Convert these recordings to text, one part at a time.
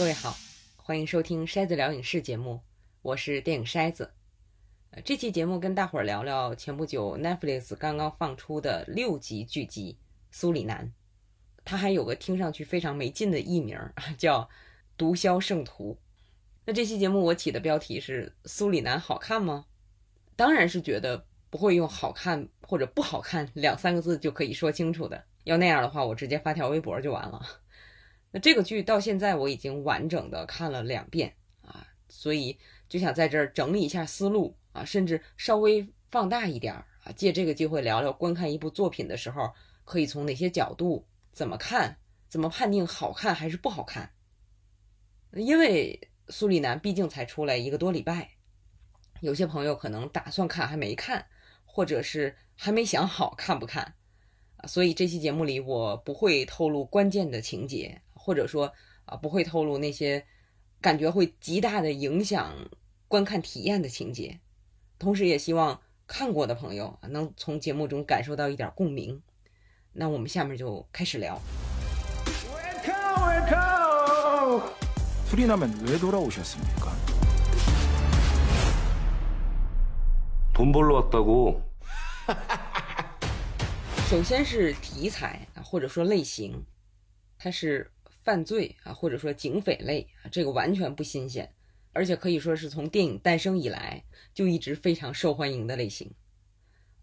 各位好，欢迎收听筛子聊影视节目，我是电影筛子。呃，这期节目跟大伙儿聊聊前不久 Netflix 刚刚放出的六集剧集《苏里南》，它还有个听上去非常没劲的艺名 叫《毒枭圣徒》。那这期节目我起的标题是“苏里南好看吗？”当然是觉得不会用“好看”或者“不好看”两三个字就可以说清楚的。要那样的话，我直接发条微博就完了。那这个剧到现在我已经完整的看了两遍啊，所以就想在这儿整理一下思路啊，甚至稍微放大一点啊，借这个机会聊聊观看一部作品的时候可以从哪些角度怎么看，怎么判定好看还是不好看。因为苏里南毕竟才出来一个多礼拜，有些朋友可能打算看还没看，或者是还没想好看不看啊，所以这期节目里我不会透露关键的情节。或者说啊，不会透露那些感觉会极大的影响观看体验的情节，同时也希望看过的朋友能从节目中感受到一点共鸣。那我们下面就开始聊。수리남은왜돌아오셨습니까돈벌러왔다고首先是题材啊，或者说类型，它是。 犯罪啊，或者说警匪类啊，这个完全不新鲜，而且可以说是从电影诞生以来就一直非常受欢迎的类型。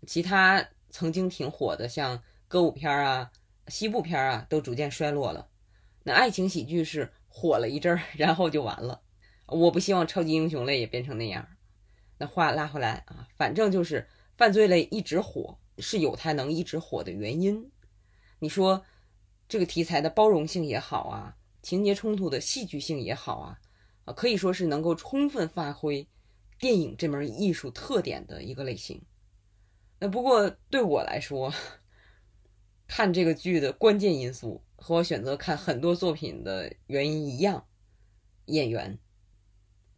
其他曾经挺火的，像歌舞片啊、西部片啊，都逐渐衰落了。那爱情喜剧是火了一阵儿，然后就完了。我不希望超级英雄类也变成那样。那话拉回来啊，反正就是犯罪类一直火，是有它能一直火的原因。你说？这个题材的包容性也好啊，情节冲突的戏剧性也好啊，啊，可以说是能够充分发挥电影这门艺术特点的一个类型。那不过对我来说，看这个剧的关键因素和我选择看很多作品的原因一样，演员。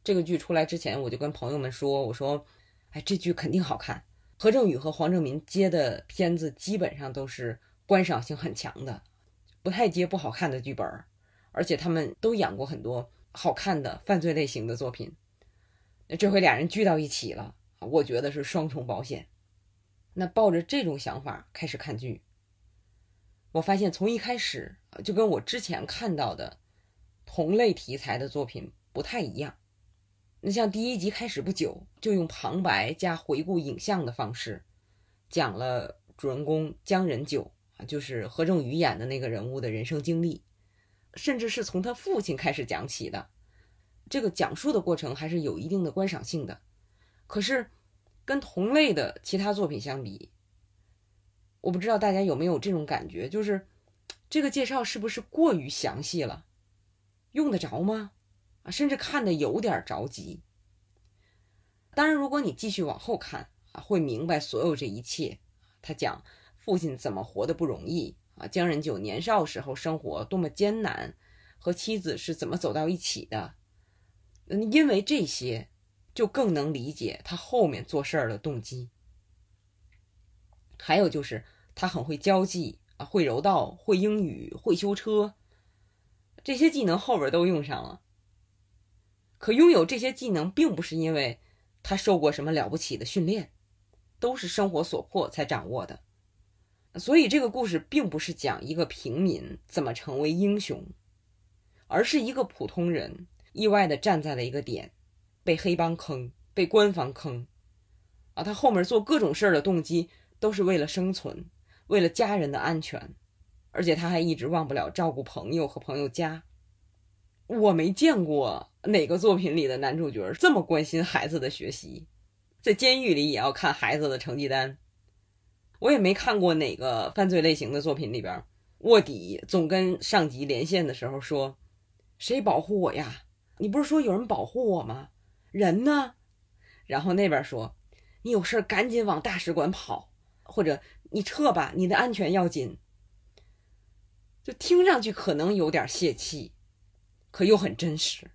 这个剧出来之前，我就跟朋友们说：“我说，哎，这剧肯定好看。何正宇和黄正民接的片子基本上都是观赏性很强的。”不太接不好看的剧本，而且他们都演过很多好看的犯罪类型的作品。那这回俩人聚到一起了，我觉得是双重保险。那抱着这种想法开始看剧，我发现从一开始就跟我之前看到的同类题材的作品不太一样。那像第一集开始不久，就用旁白加回顾影像的方式，讲了主人公江仁九。就是何正宇演的那个人物的人生经历，甚至是从他父亲开始讲起的。这个讲述的过程还是有一定的观赏性的。可是，跟同类的其他作品相比，我不知道大家有没有这种感觉，就是这个介绍是不是过于详细了？用得着吗？啊，甚至看的有点着急。当然，如果你继续往后看啊，会明白所有这一切。他讲。父亲怎么活得不容易啊？江仁九年少时候生活多么艰难，和妻子是怎么走到一起的？嗯，因为这些，就更能理解他后面做事儿的动机。还有就是他很会交际啊，会柔道，会英语，会修车，这些技能后边都用上了。可拥有这些技能，并不是因为他受过什么了不起的训练，都是生活所迫才掌握的。所以这个故事并不是讲一个平民怎么成为英雄，而是一个普通人意外的站在了一个点，被黑帮坑，被官方坑，啊，他后面做各种事儿的动机都是为了生存，为了家人的安全，而且他还一直忘不了照顾朋友和朋友家。我没见过哪个作品里的男主角这么关心孩子的学习，在监狱里也要看孩子的成绩单。我也没看过哪个犯罪类型的作品里边，卧底总跟上级连线的时候说：“谁保护我呀？你不是说有人保护我吗？人呢？”然后那边说：“你有事赶紧往大使馆跑，或者你撤吧，你的安全要紧。”就听上去可能有点泄气，可又很真实。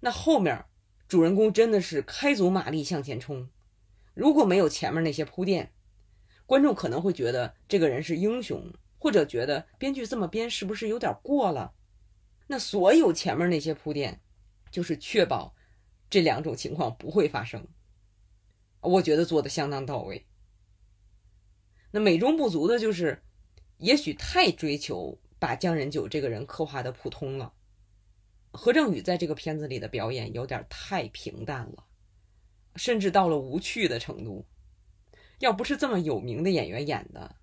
那后面主人公真的是开足马力向前冲，如果没有前面那些铺垫。观众可能会觉得这个人是英雄，或者觉得编剧这么编是不是有点过了？那所有前面那些铺垫，就是确保这两种情况不会发生。我觉得做的相当到位。那美中不足的就是，也许太追求把江仁九这个人刻画的普通了。何正宇在这个片子里的表演有点太平淡了，甚至到了无趣的程度。要不是这么有名的演员演的，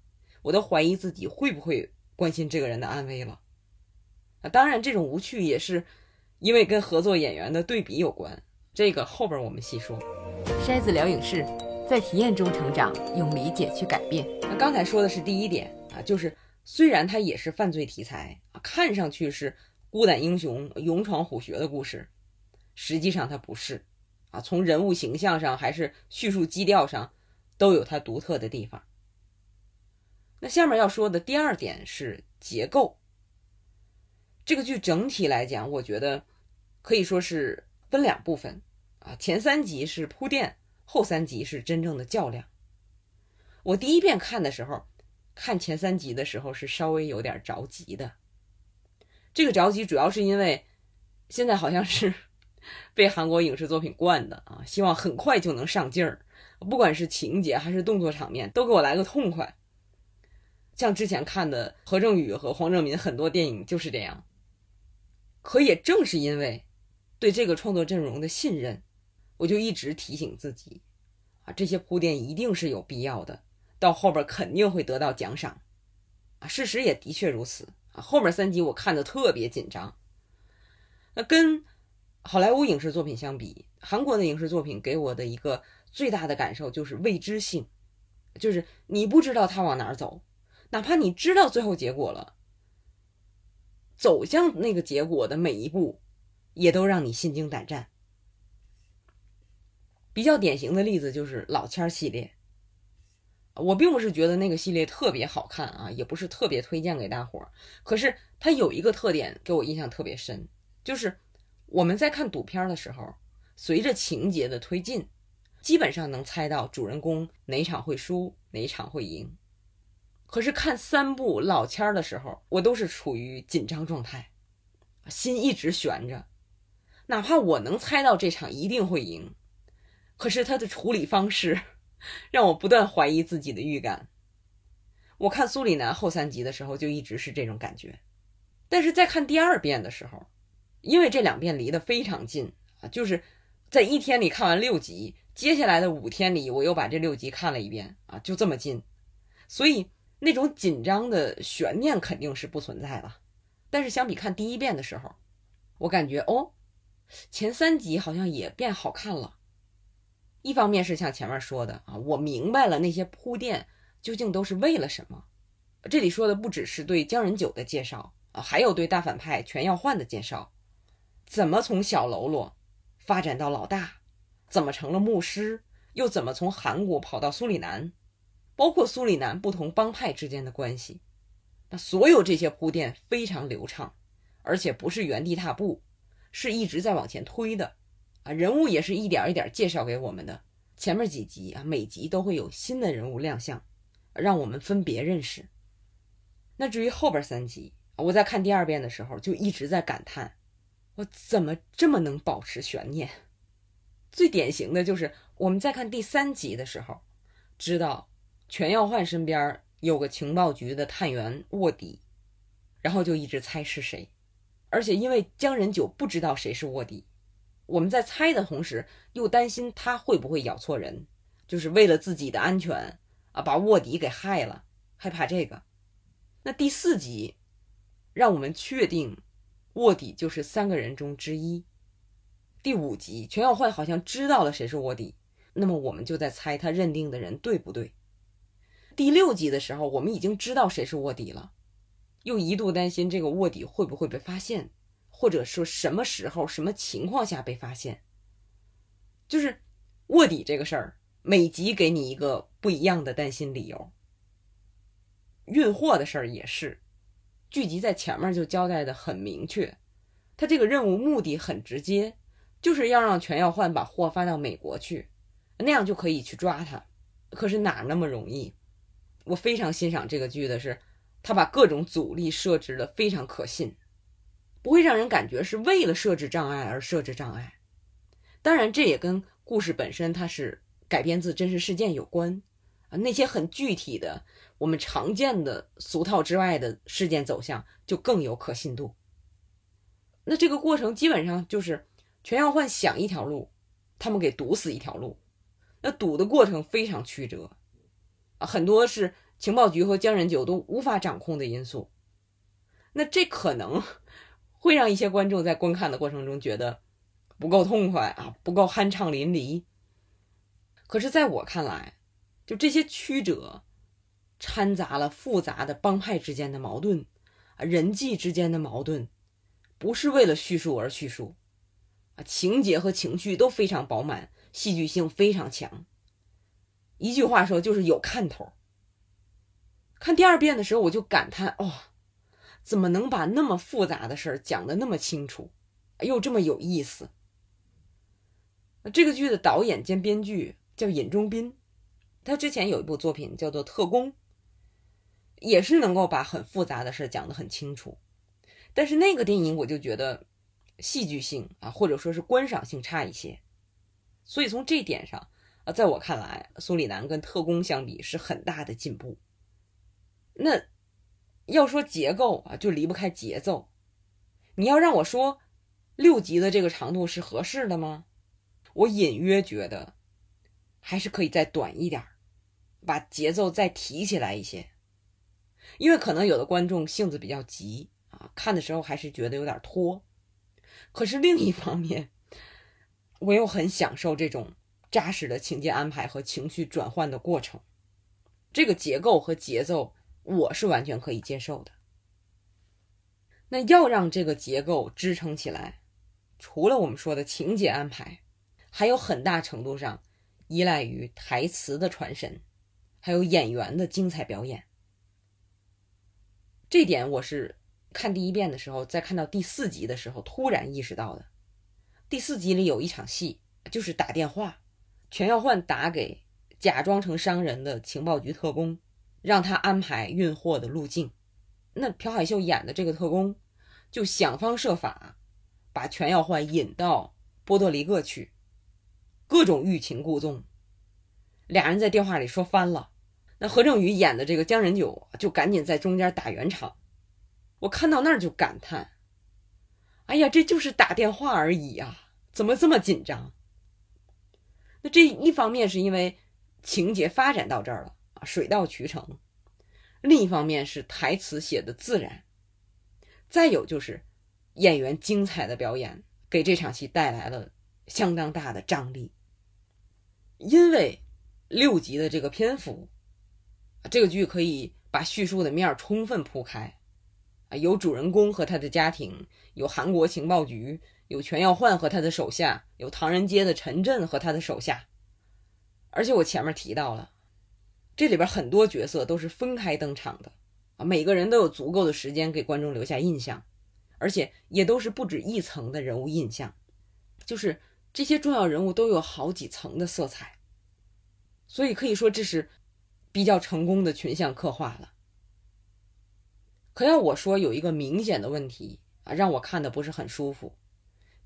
我都怀疑自己会不会关心这个人的安危了。啊，当然，这种无趣也是因为跟合作演员的对比有关。这个后边我们细说。筛子聊影视，在体验中成长，用理解去改变。那刚才说的是第一点啊，就是虽然它也是犯罪题材啊，看上去是孤胆英雄勇闯虎穴的故事，实际上它不是啊。从人物形象上还是叙述基调上，都有它独特的地方。那下面要说的第二点是结构。这个剧整体来讲，我觉得可以说是分两部分啊，前三集是铺垫，后三集是真正的较量。我第一遍看的时候，看前三集的时候是稍微有点着急的。这个着急主要是因为现在好像是 被韩国影视作品惯的啊，希望很快就能上劲儿，不管是情节还是动作场面，都给我来个痛快。像之前看的何正宇和黄正民很多电影就是这样。可也正是因为对这个创作阵容的信任，我就一直提醒自己，啊，这些铺垫一定是有必要的，到后边肯定会得到奖赏，啊，事实也的确如此，啊，后面三集我看的特别紧张。那跟好莱坞影视作品相比，韩国的影视作品给我的一个最大的感受就是未知性，就是你不知道他往哪儿走，哪怕你知道最后结果了。走向那个结果的每一步，也都让你心惊胆战。比较典型的例子就是老千儿系列。我并不是觉得那个系列特别好看啊，也不是特别推荐给大伙儿。可是它有一个特点给我印象特别深，就是我们在看赌片的时候，随着情节的推进，基本上能猜到主人公哪场会输，哪场会赢。可是看三部老签儿的时候，我都是处于紧张状态，心一直悬着。哪怕我能猜到这场一定会赢，可是他的处理方式 让我不断怀疑自己的预感。我看苏里南后三集的时候就一直是这种感觉，但是在看第二遍的时候，因为这两遍离得非常近啊，就是在一天里看完六集，接下来的五天里我又把这六集看了一遍啊，就这么近，所以。那种紧张的悬念肯定是不存在了，但是相比看第一遍的时候，我感觉哦，前三集好像也变好看了。一方面是像前面说的啊，我明白了那些铺垫究竟都是为了什么。这里说的不只是对江仁九的介绍啊，还有对大反派全耀焕的介绍，怎么从小喽啰发展到老大，怎么成了牧师，又怎么从韩国跑到苏里南。包括苏里南不同帮派之间的关系，那所有这些铺垫非常流畅，而且不是原地踏步，是一直在往前推的啊。人物也是一点一点介绍给我们的，前面几集啊，每集都会有新的人物亮相，让我们分别认识。那至于后边三集，我在看第二遍的时候就一直在感叹，我怎么这么能保持悬念？最典型的就是我们在看第三集的时候，知道。全耀焕身边有个情报局的探员卧底，然后就一直猜是谁，而且因为江仁九不知道谁是卧底，我们在猜的同时又担心他会不会咬错人，就是为了自己的安全啊，把卧底给害了，害怕这个。那第四集让我们确定卧底就是三个人中之一。第五集全耀焕好像知道了谁是卧底，那么我们就在猜他认定的人对不对。第六集的时候，我们已经知道谁是卧底了，又一度担心这个卧底会不会被发现，或者说什么时候、什么情况下被发现。就是卧底这个事儿，每集给你一个不一样的担心理由。运货的事儿也是，剧集在前面就交代的很明确，他这个任务目的很直接，就是要让全耀焕把货发到美国去，那样就可以去抓他。可是哪那么容易？我非常欣赏这个剧的是，他把各种阻力设置的非常可信，不会让人感觉是为了设置障碍而设置障碍。当然，这也跟故事本身它是改编自真实事件有关啊。那些很具体的、我们常见的俗套之外的事件走向，就更有可信度。那这个过程基本上就是全耀焕想一条路，他们给堵死一条路。那堵的过程非常曲折啊，很多是情报局和江仁九都无法掌控的因素。那这可能 会让一些观众在观看的过程中觉得不够痛快啊，不够酣畅淋漓。可是，在我看来，就这些曲折，掺杂了复杂的帮派之间的矛盾啊，人际之间的矛盾，不是为了叙述而叙述情节和情绪都非常饱满，戏剧性非常强。一句话说，就是有看头。看第二遍的时候，我就感叹：哦。怎么能把那么复杂的事儿讲得那么清楚，又这么有意思？这个剧的导演兼编剧叫尹中斌，他之前有一部作品叫做《特工》，也是能够把很复杂的事讲得很清楚。但是那个电影我就觉得戏剧性啊，或者说是观赏性差一些。所以从这点上啊，在我看来，苏里南跟《特工》相比是很大的进步。那。要说结构啊，就离不开节奏。你要让我说六集的这个长度是合适的吗？我隐约觉得还是可以再短一点，把节奏再提起来一些。因为可能有的观众性子比较急啊，看的时候还是觉得有点拖。可是另一方面，我又很享受这种扎实的情节安排和情绪转换的过程。这个结构和节奏。我是完全可以接受的。那要让这个结构支撑起来，除了我们说的情节安排，还有很大程度上依赖于台词的传神，还有演员的精彩表演。这点我是看第一遍的时候，在看到第四集的时候突然意识到的。第四集里有一场戏，就是打电话，全耀焕打给假装成商人的情报局特工。让他安排运货的路径，那朴海秀演的这个特工就想方设法把全耀焕引到波多黎各去，各种欲擒故纵。俩人在电话里说翻了，那何正宇演的这个江仁九就赶紧在中间打圆场。我看到那儿就感叹：“哎呀，这就是打电话而已呀，怎么这么紧张？”那这一方面是因为情节发展到这儿了。水到渠成，另一方面是台词写的自然，再有就是演员精彩的表演，给这场戏带来了相当大的张力。因为六集的这个篇幅，这个剧可以把叙述的面充分铺开，啊，有主人公和他的家庭，有韩国情报局，有全耀焕和他的手下，有唐人街的陈震和他的手下，而且我前面提到了。这里边很多角色都是分开登场的啊，每个人都有足够的时间给观众留下印象，而且也都是不止一层的人物印象，就是这些重要人物都有好几层的色彩，所以可以说这是比较成功的群像刻画了。可要我说有一个明显的问题啊，让我看的不是很舒服，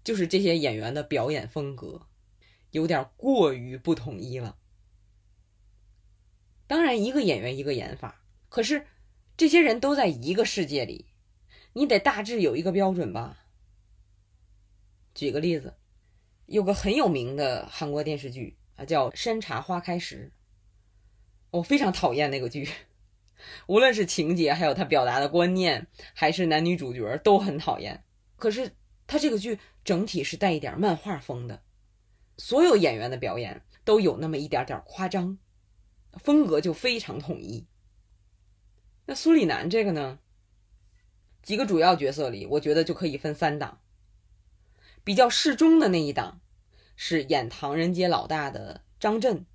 就是这些演员的表演风格有点过于不统一了。当然，一个演员一个演法，可是这些人都在一个世界里，你得大致有一个标准吧。举个例子，有个很有名的韩国电视剧啊，叫《山茶花开时》，我非常讨厌那个剧，无论是情节，还有他表达的观念，还是男女主角都很讨厌。可是他这个剧整体是带一点漫画风的，所有演员的表演都有那么一点点夸张。风格就非常统一。那苏里南这个呢？几个主要角色里，我觉得就可以分三档。比较适中的那一档，是演唐人街老大的张震，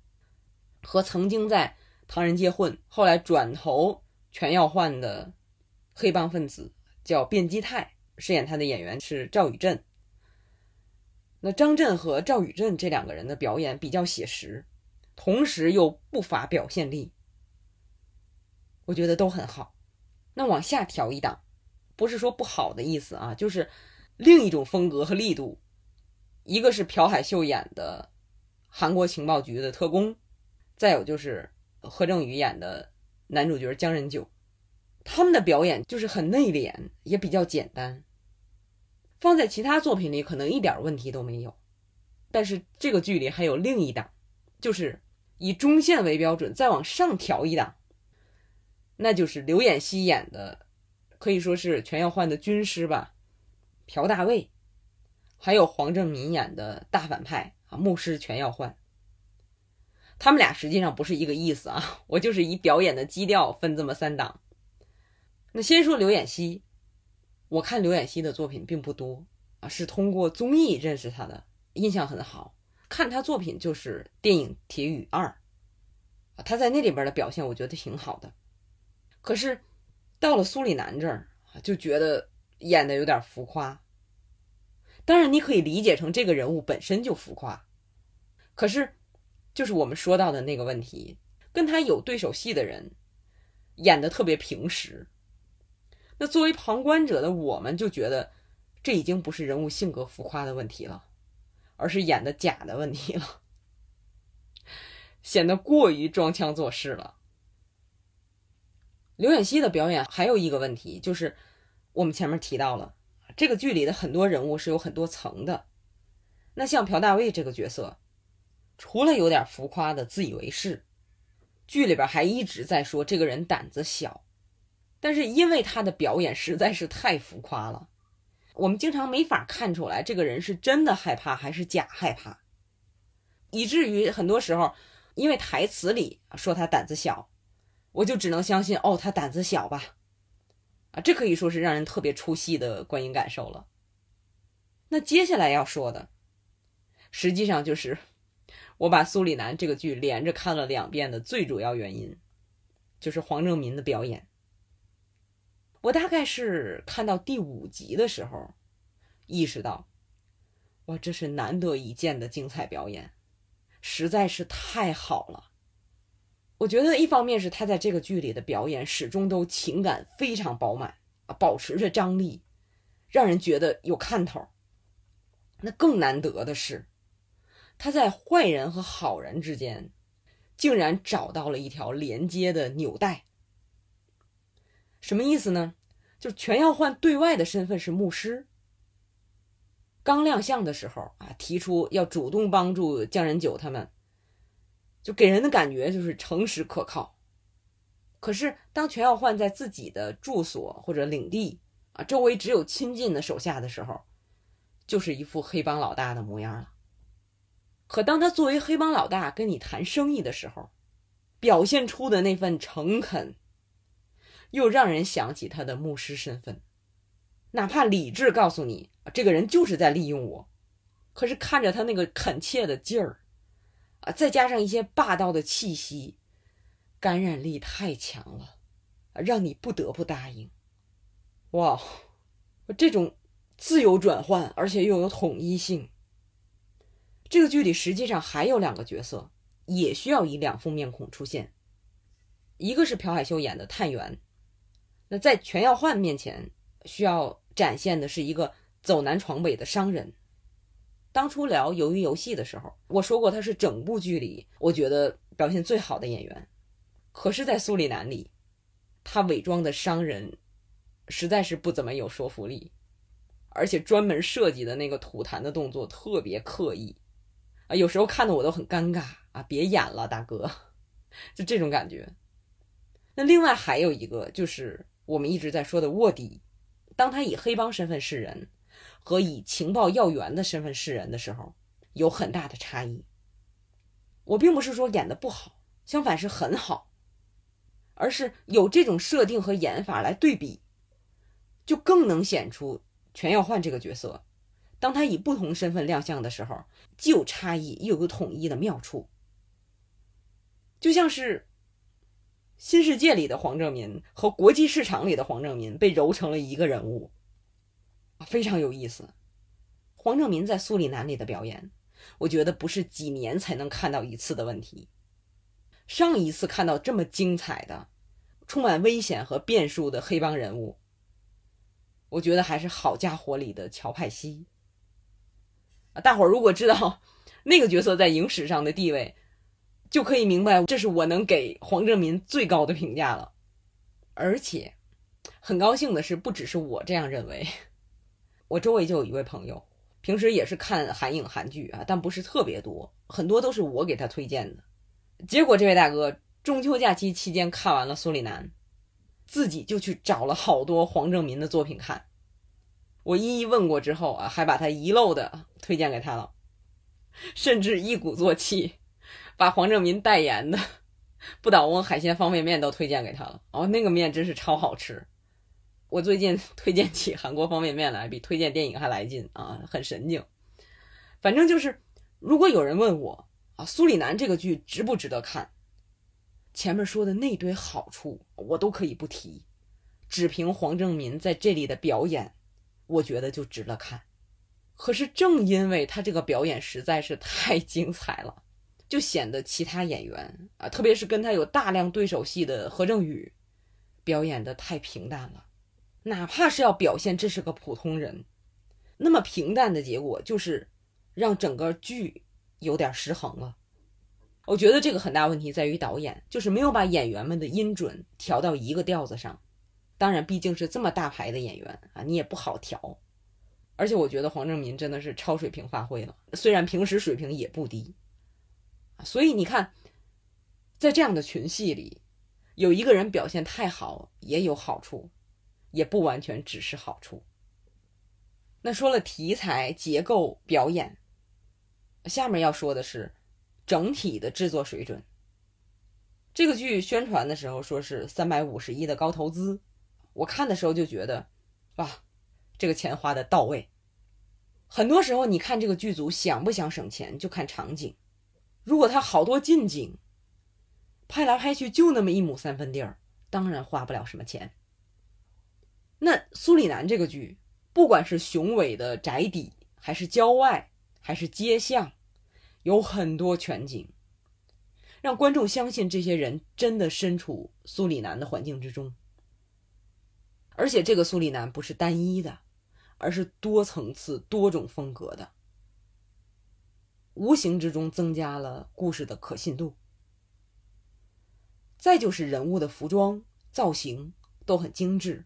和曾经在唐人街混，后来转投全要换的黑帮分子叫卞基泰，饰演他的演员是赵宇镇。那张震和赵宇镇这两个人的表演比较写实。同时又不乏表现力，我觉得都很好。那往下调一档，不是说不好的意思啊，就是另一种风格和力度。一个是朴海秀演的韩国情报局的特工，再有就是何正宇演的男主角姜仁九，他们的表演就是很内敛，也比较简单。放在其他作品里可能一点问题都没有，但是这个剧里还有另一档，就是以中线为标准再往上调一档，那就是刘演熙演的，可以说是全要换的军师吧，朴大卫，还有黄正民演的大反派啊，牧师全要换。他们俩实际上不是一个意思啊，我就是以表演的基调分这么三档。那先说刘演熙。我看刘演熙的作品并不多啊，是通过综艺认识他的，印象很好。看他作品就是电影《铁雨二》啊，他在那里边的表现我觉得挺好的。可是到了苏里南这儿，就觉得演的有点浮夸。当然你可以理解成这个人物本身就浮夸，可是就是我们说到的那个问题，跟他有对手戏的人演的特别平实。那作为旁观者的我们，就觉得这已经不是人物性格浮夸的问题了，而是演的假的问题了，显得过于装腔作势了。刘演熙的表演还有一个问题，就是我们前面提到了，这个剧里的很多人物是有很多层的。那像朴大卫这个角色，除了有点浮夸的自以为是，剧里边还一直在说这个人胆子小。但是因为他的表演实在是太浮夸了，我们经常没法看出来这个人是真的害怕还是假害怕，以至于很多时候，因为台词里说他胆子小，我就只能相信哦，他胆子小吧，啊，这可以说是让人特别出戏的观影感受了。那接下来要说的，实际上就是我把苏里南这个剧连着看了两遍的最主要原因，就是黄正民的表演。我大概是看到第五集的时候，意识到，哇，这是难得一见的精彩表演，实在是太好了。我觉得一方面是他在这个剧里的表演始终都情感非常饱满啊，保持着张力，让人觉得有看头。那更难得的是，他在坏人和好人之间，竟然找到了一条连接的纽带。什么意思呢？就全耀焕对外的身份是牧师。刚亮相的时候啊，提出要主动帮助匠人九他们，就给人的感觉就是诚实可靠。可是当全耀焕在自己的住所或者领地啊，周围只有亲近的手下的时候，就是一副黑帮老大的模样了。可当他作为黑帮老大跟你谈生意的时候，表现出的那份诚恳。又让人想起他的牧师身份，哪怕理智告诉你这个人就是在利用我，可是看着他那个恳切的劲儿，啊，再加上一些霸道的气息，感染力太强了，让你不得不答应。哇，这种自由转换，而且又有统一性。这个剧里实际上还有两个角色，也需要以两副面孔出现，一个是朴海秀演的探员。那在全耀焕面前，需要展现的是一个走南闯北的商人。当初聊《鱿鱼游戏》的时候，我说过他是整部剧里我觉得表现最好的演员。可是，在《苏里南》里，他伪装的商人实在是不怎么有说服力，而且专门设计的那个吐痰的动作特别刻意啊，有时候看的我都很尴尬啊！别演了，大哥，就这种感觉。那另外还有一个就是。我们一直在说的卧底，当他以黑帮身份示人，和以情报要员的身份示人的时候，有很大的差异。我并不是说演的不好，相反是很好，而是有这种设定和演法来对比，就更能显出全耀焕这个角色，当他以不同身份亮相的时候，既有差异又有统一的妙处，就像是。新世界里的黄正民和国际市场里的黄正民被揉成了一个人物，非常有意思。黄正民在《苏里南》里的表演，我觉得不是几年才能看到一次的问题。上一次看到这么精彩的、充满危险和变数的黑帮人物，我觉得还是好家伙里的乔派西。啊，大伙儿如果知道那个角色在影史上的地位，就可以明白这是我能给黄正民最高的评价了。而且，很高兴的是，不只是我这样认为，我周围就有一位朋友，平时也是看韩影韩剧啊，但不是特别多，很多都是我给他推荐的。结果这位大哥中秋假期期间看完了苏里南，自己就去找了好多黄正民的作品看。我一一问过之后啊，还把他遗漏的推荐给他了，甚至一鼓作气，把黄正民代言的 不倒翁海鲜方便面都推荐给他了。哦，那个面真是超好吃。我最近推荐起韩国方便面来，比推荐电影还来劲啊，很神经。反正就是，如果有人问我啊，苏里南这个剧值不值得看，前面说的那堆好处我都可以不提，只凭黄正民在这里的表演。我觉得就值得看，可是正因为他这个表演实在是太精彩了，就显得其他演员啊，特别是跟他有大量对手戏的何正宇，表演的太平淡了。哪怕是要表现这是个普通人，那么平淡的结果就是让整个剧有点失衡了。我觉得这个很大问题在于导演，就是没有把演员们的音准调到一个调子上。当然，毕竟是这么大牌的演员啊，你也不好调。而且我觉得黄正民真的是超水平发挥了，虽然平时水平也不低。所以你看，在这样的群戏里，有一个人表现太好也有好处，也不完全只是好处。那说了题材、结构、表演，下面要说的是整体的制作水准。这个剧宣传的时候说是三百五十亿的高投资。我看的时候就觉得，哇，这个钱花的到位。很多时候，你看这个剧组想不想省钱，就看场景。如果他好多近景，拍来拍去就那么一亩三分地儿，当然花不了什么钱。那苏里南这个剧，不管是雄伟的宅邸，还是郊外，还是街巷，有很多全景，让观众相信这些人真的身处苏里南的环境之中。而且这个苏里南不是单一的，而是多层次、多种风格的，无形之中增加了故事的可信度。再就是人物的服装造型都很精致，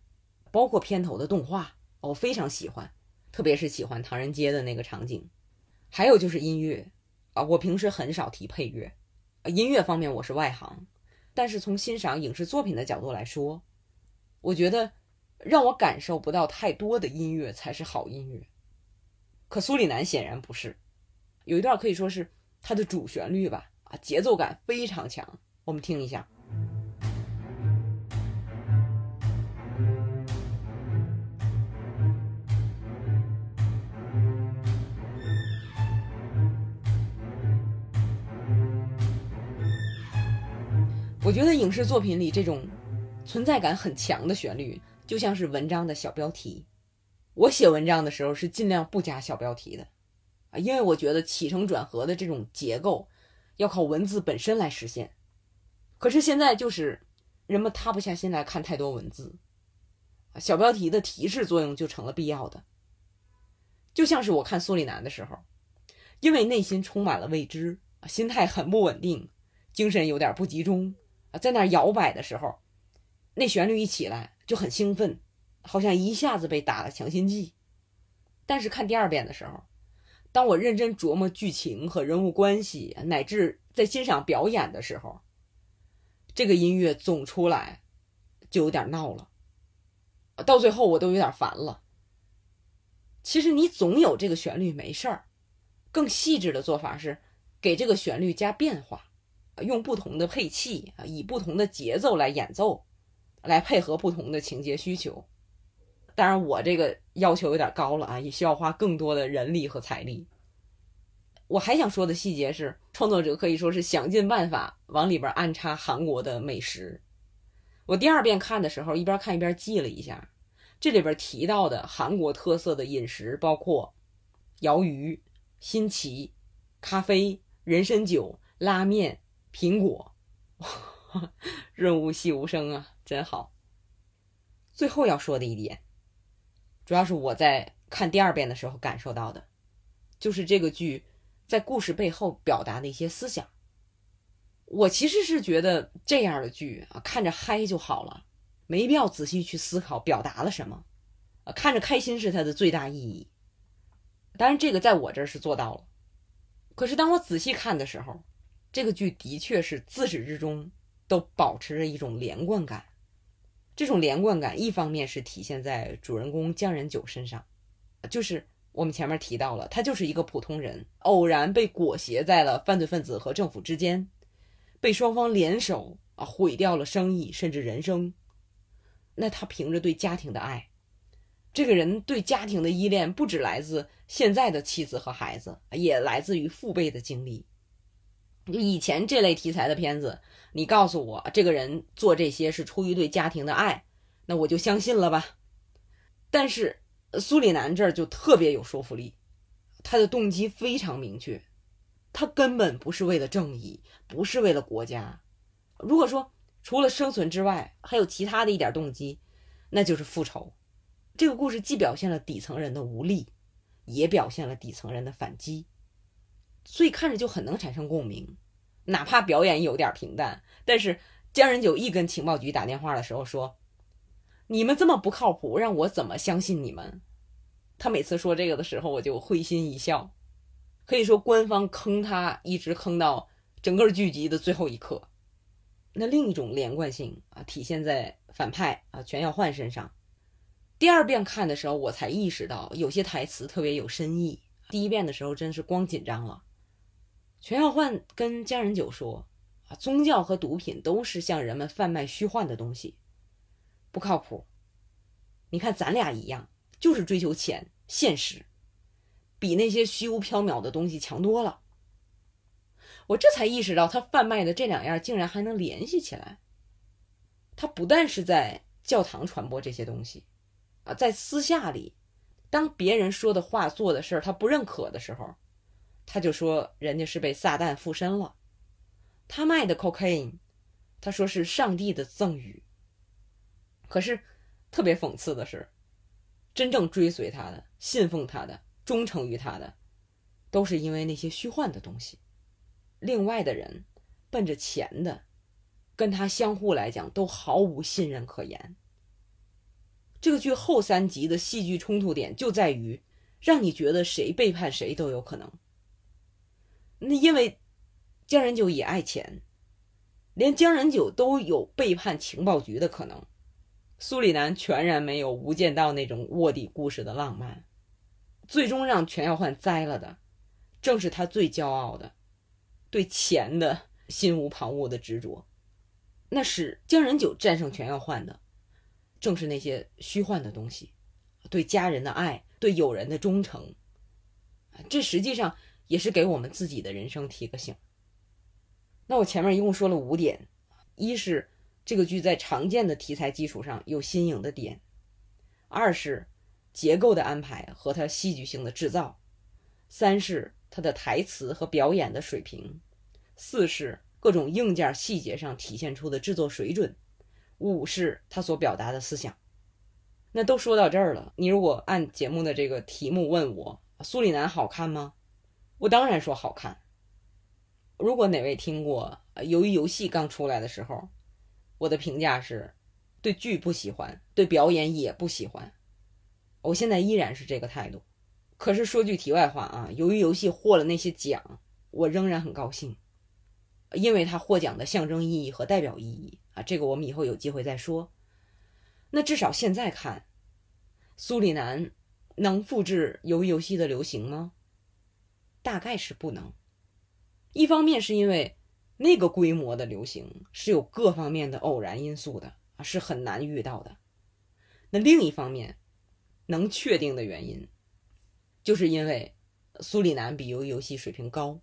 包括片头的动画，我非常喜欢，特别是喜欢唐人街的那个场景。还有就是音乐啊，我平时很少提配乐，音乐方面我是外行，但是从欣赏影视作品的角度来说，我觉得。让我感受不到太多的音乐才是好音乐，可苏里南显然不是，有一段可以说是它的主旋律吧，啊，节奏感非常强，我们听一下。我觉得影视作品里这种存在感很强的旋律。就像是文章的小标题，我写文章的时候是尽量不加小标题的，啊，因为我觉得起承转合的这种结构要靠文字本身来实现。可是现在就是人们塌不下心来看太多文字，小标题的提示作用就成了必要的。就像是我看苏里南的时候，因为内心充满了未知，心态很不稳定，精神有点不集中啊，在那摇摆的时候，那旋律一起来。就很兴奋，好像一下子被打了强心剂。但是看第二遍的时候，当我认真琢磨剧情和人物关系，乃至在欣赏表演的时候，这个音乐总出来就有点闹了。到最后我都有点烦了。其实你总有这个旋律没事儿，更细致的做法是给这个旋律加变化，用不同的配器啊，以不同的节奏来演奏。来配合不同的情节需求，当然我这个要求有点高了啊，也需要花更多的人力和财力。我还想说的细节是，创作者可以说是想尽办法往里边安插韩国的美食。我第二遍看的时候，一边看一边记了一下，这里边提到的韩国特色的饮食包括鳐鱼、新奇、咖啡、人参酒、拉面、苹果，润物细无声啊。真好。最后要说的一点，主要是我在看第二遍的时候感受到的，就是这个剧在故事背后表达的一些思想。我其实是觉得这样的剧啊，看着嗨就好了，没必要仔细去思考表达了什么，啊，看着开心是它的最大意义。当然，这个在我这儿是做到了。可是当我仔细看的时候，这个剧的确是自始至终都保持着一种连贯感。这种连贯感，一方面是体现在主人公江仁九身上，就是我们前面提到了，他就是一个普通人，偶然被裹挟在了犯罪分子和政府之间，被双方联手啊毁掉了生意甚至人生。那他凭着对家庭的爱。这个人对家庭的依恋不只来自现在的妻子和孩子，也来自于父辈的经历。以前这类题材的片子，你告诉我这个人做这些是出于对家庭的爱，那我就相信了吧。但是苏里南这儿就特别有说服力，他的动机非常明确，他根本不是为了正义，不是为了国家。如果说除了生存之外还有其他的一点动机，那就是复仇。这个故事既表现了底层人的无力，也表现了底层人的反击，所以看着就很能产生共鸣。哪怕表演有点平淡，但是江仁九一跟情报局打电话的时候说：“你们这么不靠谱，让我怎么相信你们？”他每次说这个的时候，我就会心一笑。可以说，官方坑他一直坑到整个剧集的最后一刻。那另一种连贯性啊，体现在反派啊全耀焕身上。第二遍看的时候，我才意识到有些台词特别有深意。第一遍的时候，真是光紧张了。全耀焕跟江仁九说：“啊，宗教和毒品都是向人们贩卖虚幻的东西，不靠谱。你看咱俩一样，就是追求钱、现实，比那些虚无缥缈的东西强多了。”我这才意识到，他贩卖的这两样竟然还能联系起来。他不但是在教堂传播这些东西。啊，在私下里，当别人说的话、做的事儿他不认可的时候，他就说人家是被撒旦附身了。他卖的 cocaine，他说是上帝的赠予。可是特别讽刺的是，真正追随他的、信奉他的、忠诚于他的，都是因为那些虚幻的东西。另外的人，奔着钱的，跟他相互来讲都毫无信任可言。这个剧后三集的戏剧冲突点就在于，让你觉得谁背叛谁都有可能。那因为江仁九也爱钱，连江仁九都有背叛情报局的可能。苏里南全然没有《无间道》那种卧底故事的浪漫，最终让全耀焕栽了的，正是他最骄傲的对钱的心无旁骛的执着。那是江仁九战胜全耀焕的。正是那些虚幻的东西，对家人的爱，对友人的忠诚，这实际上也是给我们自己的人生提个醒。那我前面一共说了五点：一是这个剧在常见的题材基础上有新颖的点；二是结构的安排和它戏剧性的制造；三是它的台词和表演的水平；四是各种硬件细节上体现出的制作水准。五是他所表达的思想，那都说到这儿了。你如果按节目的这个题目问我，苏里南好看吗？我当然说好看。如果哪位听过《鱿鱼游戏》刚出来的时候，我的评价是对剧不喜欢，对表演也不喜欢。我现在依然是这个态度。可是说句题外话啊，《由于游戏》获了那些奖，我仍然很高兴，因为它获奖的象征意义和代表意义。啊，这个我们以后有机会再说。那至少现在看，苏里南能复制《鱿鱼游戏》的流行吗？大概是不能。一方面是因为那个规模的流行是有各方面的偶然因素的啊，是很难遇到的。那另一方面，能确定的原因，就是因为苏里南比《鱿鱼游戏》水平高。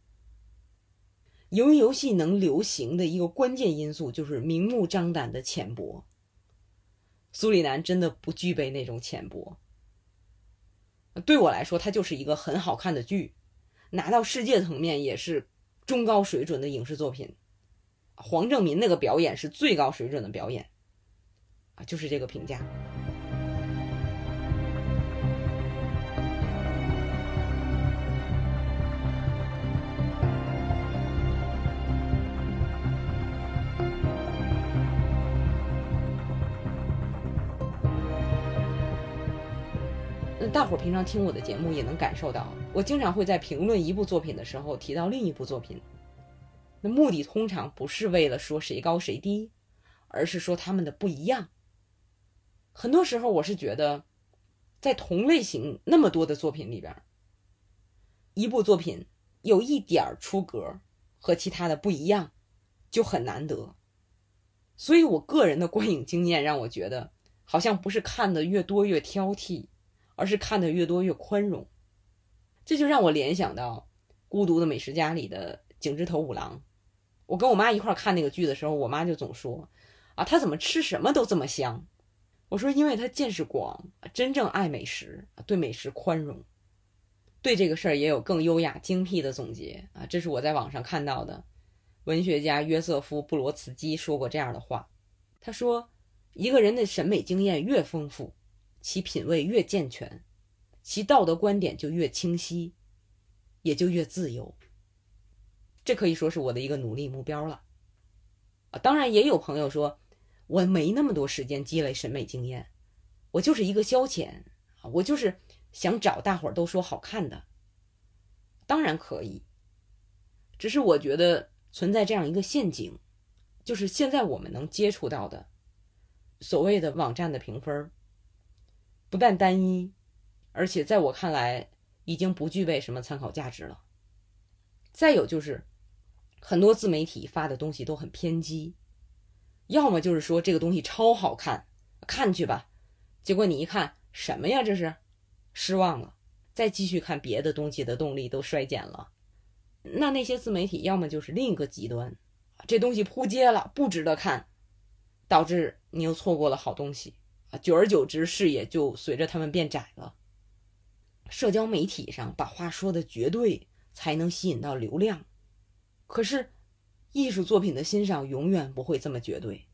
由于游戏能流行的一个关键因素就是明目张胆的浅薄。苏里南真的不具备那种浅薄。对我来说，它就是一个很好看的剧，拿到世界层面也是中高水准的影视作品。黄正民那个表演是最高水准的表演，啊，就是这个评价。大伙儿平常听我的节目也能感受到，我经常会在评论一部作品的时候提到另一部作品。那目的通常不是为了说谁高谁低，而是说他们的不一样。很多时候，我是觉得，在同类型那么多的作品里边，一部作品有一点儿出格，和其他的不一样，就很难得。所以我个人的观影经验让我觉得，好像不是看的越多越挑剔，而是看的越多越宽容。这就让我联想到《孤独的美食家》里的井之头五郎。我跟我妈一块看那个剧的时候，我妈就总说：“啊，他怎么吃什么都这么香？”我说：“因为他见识广，真正爱美食，对美食宽容，对这个事儿也有更优雅精辟的总结啊。”这是我在网上看到的，文学家约瑟夫·布罗茨基说过这样的话。他说：“一个人的审美经验越丰富，其品味越健全，其道德观点就越清晰，也就越自由。”这可以说是我的一个努力目标了，啊，当然也有朋友说，我没那么多时间积累审美经验，我就是一个消遣啊，我就是想找大伙儿都说好看的，当然可以，只是我觉得存在这样一个陷阱，就是现在我们能接触到的所谓的网站的评分，不但单一，而且在我看来已经不具备什么参考价值了，再有就是。很多自媒体发的东西都很偏激，要么就是说这个东西超好看，看去吧，结果你一看什么呀？这是失望了，再继续看别的东西的动力都衰减了。那那些自媒体要么就是另一个极端，这东西扑街了，不值得看，导致你又错过了好东西啊。久而久之，视野就随着他们变窄了。社交媒体上把话说的绝对，才能吸引到流量。可是，艺术作品的欣赏永远不会这么绝对。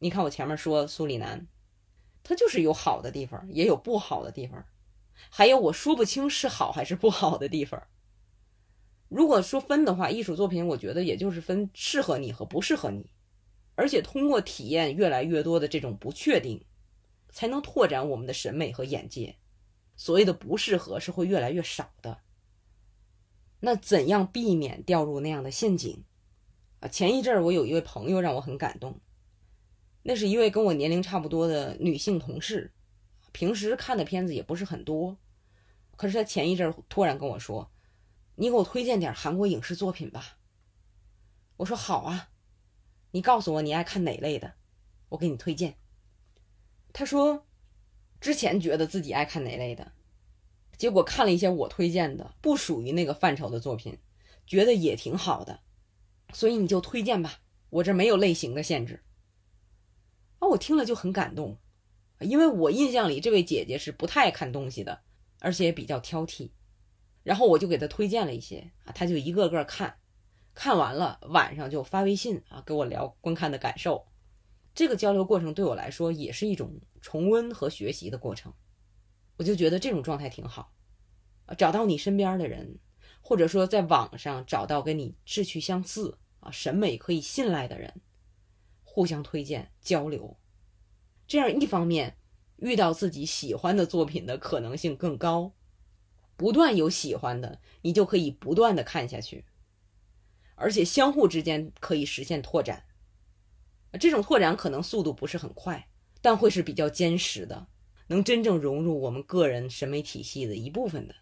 你看我前面说苏里南，他就是有好的地方，也有不好的地方，还有我说不清是好还是不好的地方。如果说分的话，艺术作品我觉得也就是分适合你和不适合你，而且通过体验越来越多的这种不确定，才能拓展我们的审美和眼界。所谓的不适合是会越来越少的。那怎样避免掉入那样的陷阱？啊，前一阵儿我有一位朋友让我很感动，那是一位跟我年龄差不多的女性同事，平时看的片子也不是很多，可是她前一阵儿突然跟我说：“你给我推荐点韩国影视作品吧。”我说：“好啊，你告诉我你爱看哪类的，我给你推荐。”他说：“之前觉得自己爱看哪类的。”结果看了一些我推荐的不属于那个范畴的作品，觉得也挺好的，所以你就推荐吧，我这没有类型的限制。啊，我听了就很感动，因为我印象里这位姐姐是不太爱看东西的，而且也比较挑剔。然后我就给她推荐了一些啊，她就一个个看，看完了晚上就发微信啊，跟我聊观看的感受。这个交流过程对我来说也是一种重温和学习的过程。我就觉得这种状态挺好，找到你身边的人，或者说在网上找到跟你志趣相似啊、审美可以信赖的人，互相推荐交流，这样一方面遇到自己喜欢的作品的可能性更高，不断有喜欢的，你就可以不断的看下去，而且相互之间可以实现拓展，这种拓展可能速度不是很快，但会是比较坚实的。能真正融入我们个人审美体系的一部分的，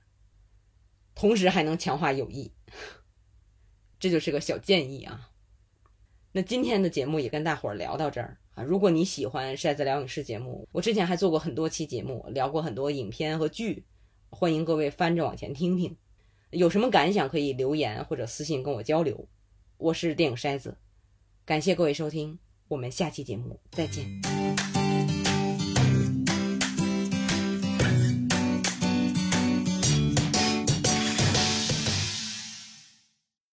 同时还能强化友谊，这就是个小建议啊。那今天的节目也跟大伙儿聊到这儿啊。如果你喜欢筛子聊影视节目，我之前还做过很多期节目，聊过很多影片和剧，欢迎各位翻着往前听听。有什么感想可以留言或者私信跟我交流。我是电影筛子，感谢各位收听，我们下期节目再见。